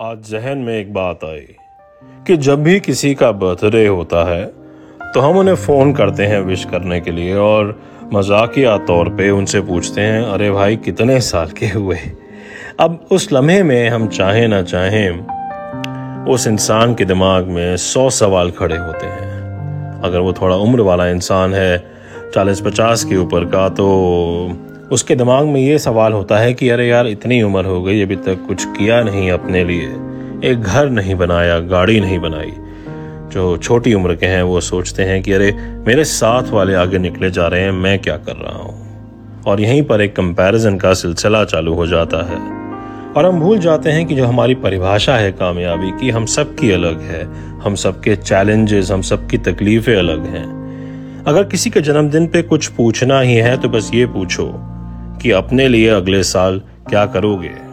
आज जहन में एक बात आई कि जब भी किसी का बर्थडे होता है तो हम उन्हें फ़ोन करते हैं विश करने के लिए और मजाकिया तौर पे उनसे पूछते हैं, अरे भाई, कितने साल के हुए? अब उस लम्हे में हम चाहें ना चाहें, उस इंसान के दिमाग में सौ सवाल खड़े होते हैं। अगर वो थोड़ा उम्र वाला इंसान है, चालीस पचास के ऊपर का तो उसके दिमाग में ये सवाल होता है कि अरे यार, इतनी उम्र हो गई, अभी तक कुछ किया नहीं अपने लिए। एक घर नहीं बनाया, गाड़ी नहीं बनाई। जो छोटी उम्र के हैं, वो सोचते हैं कि अरे, मेरे साथ वाले आगे निकले जा रहे हैं, मैं क्या कर रहा हूँ? और यहीं पर एक कंपैरिजन का सिलसिला चालू हो जाता है। और हम भूल जाते हैं कि जो हमारी परिभाषा है कामयाबी की, हम सबकी अलग है। हम सबके चैलेंजेस हम सबकी तकलीफें अलग हैं। अगर किसी के जन्मदिन पे कुछ पूछना ही है तो बस ये पूछो कि अपने लिए अगले साल क्या करोगे?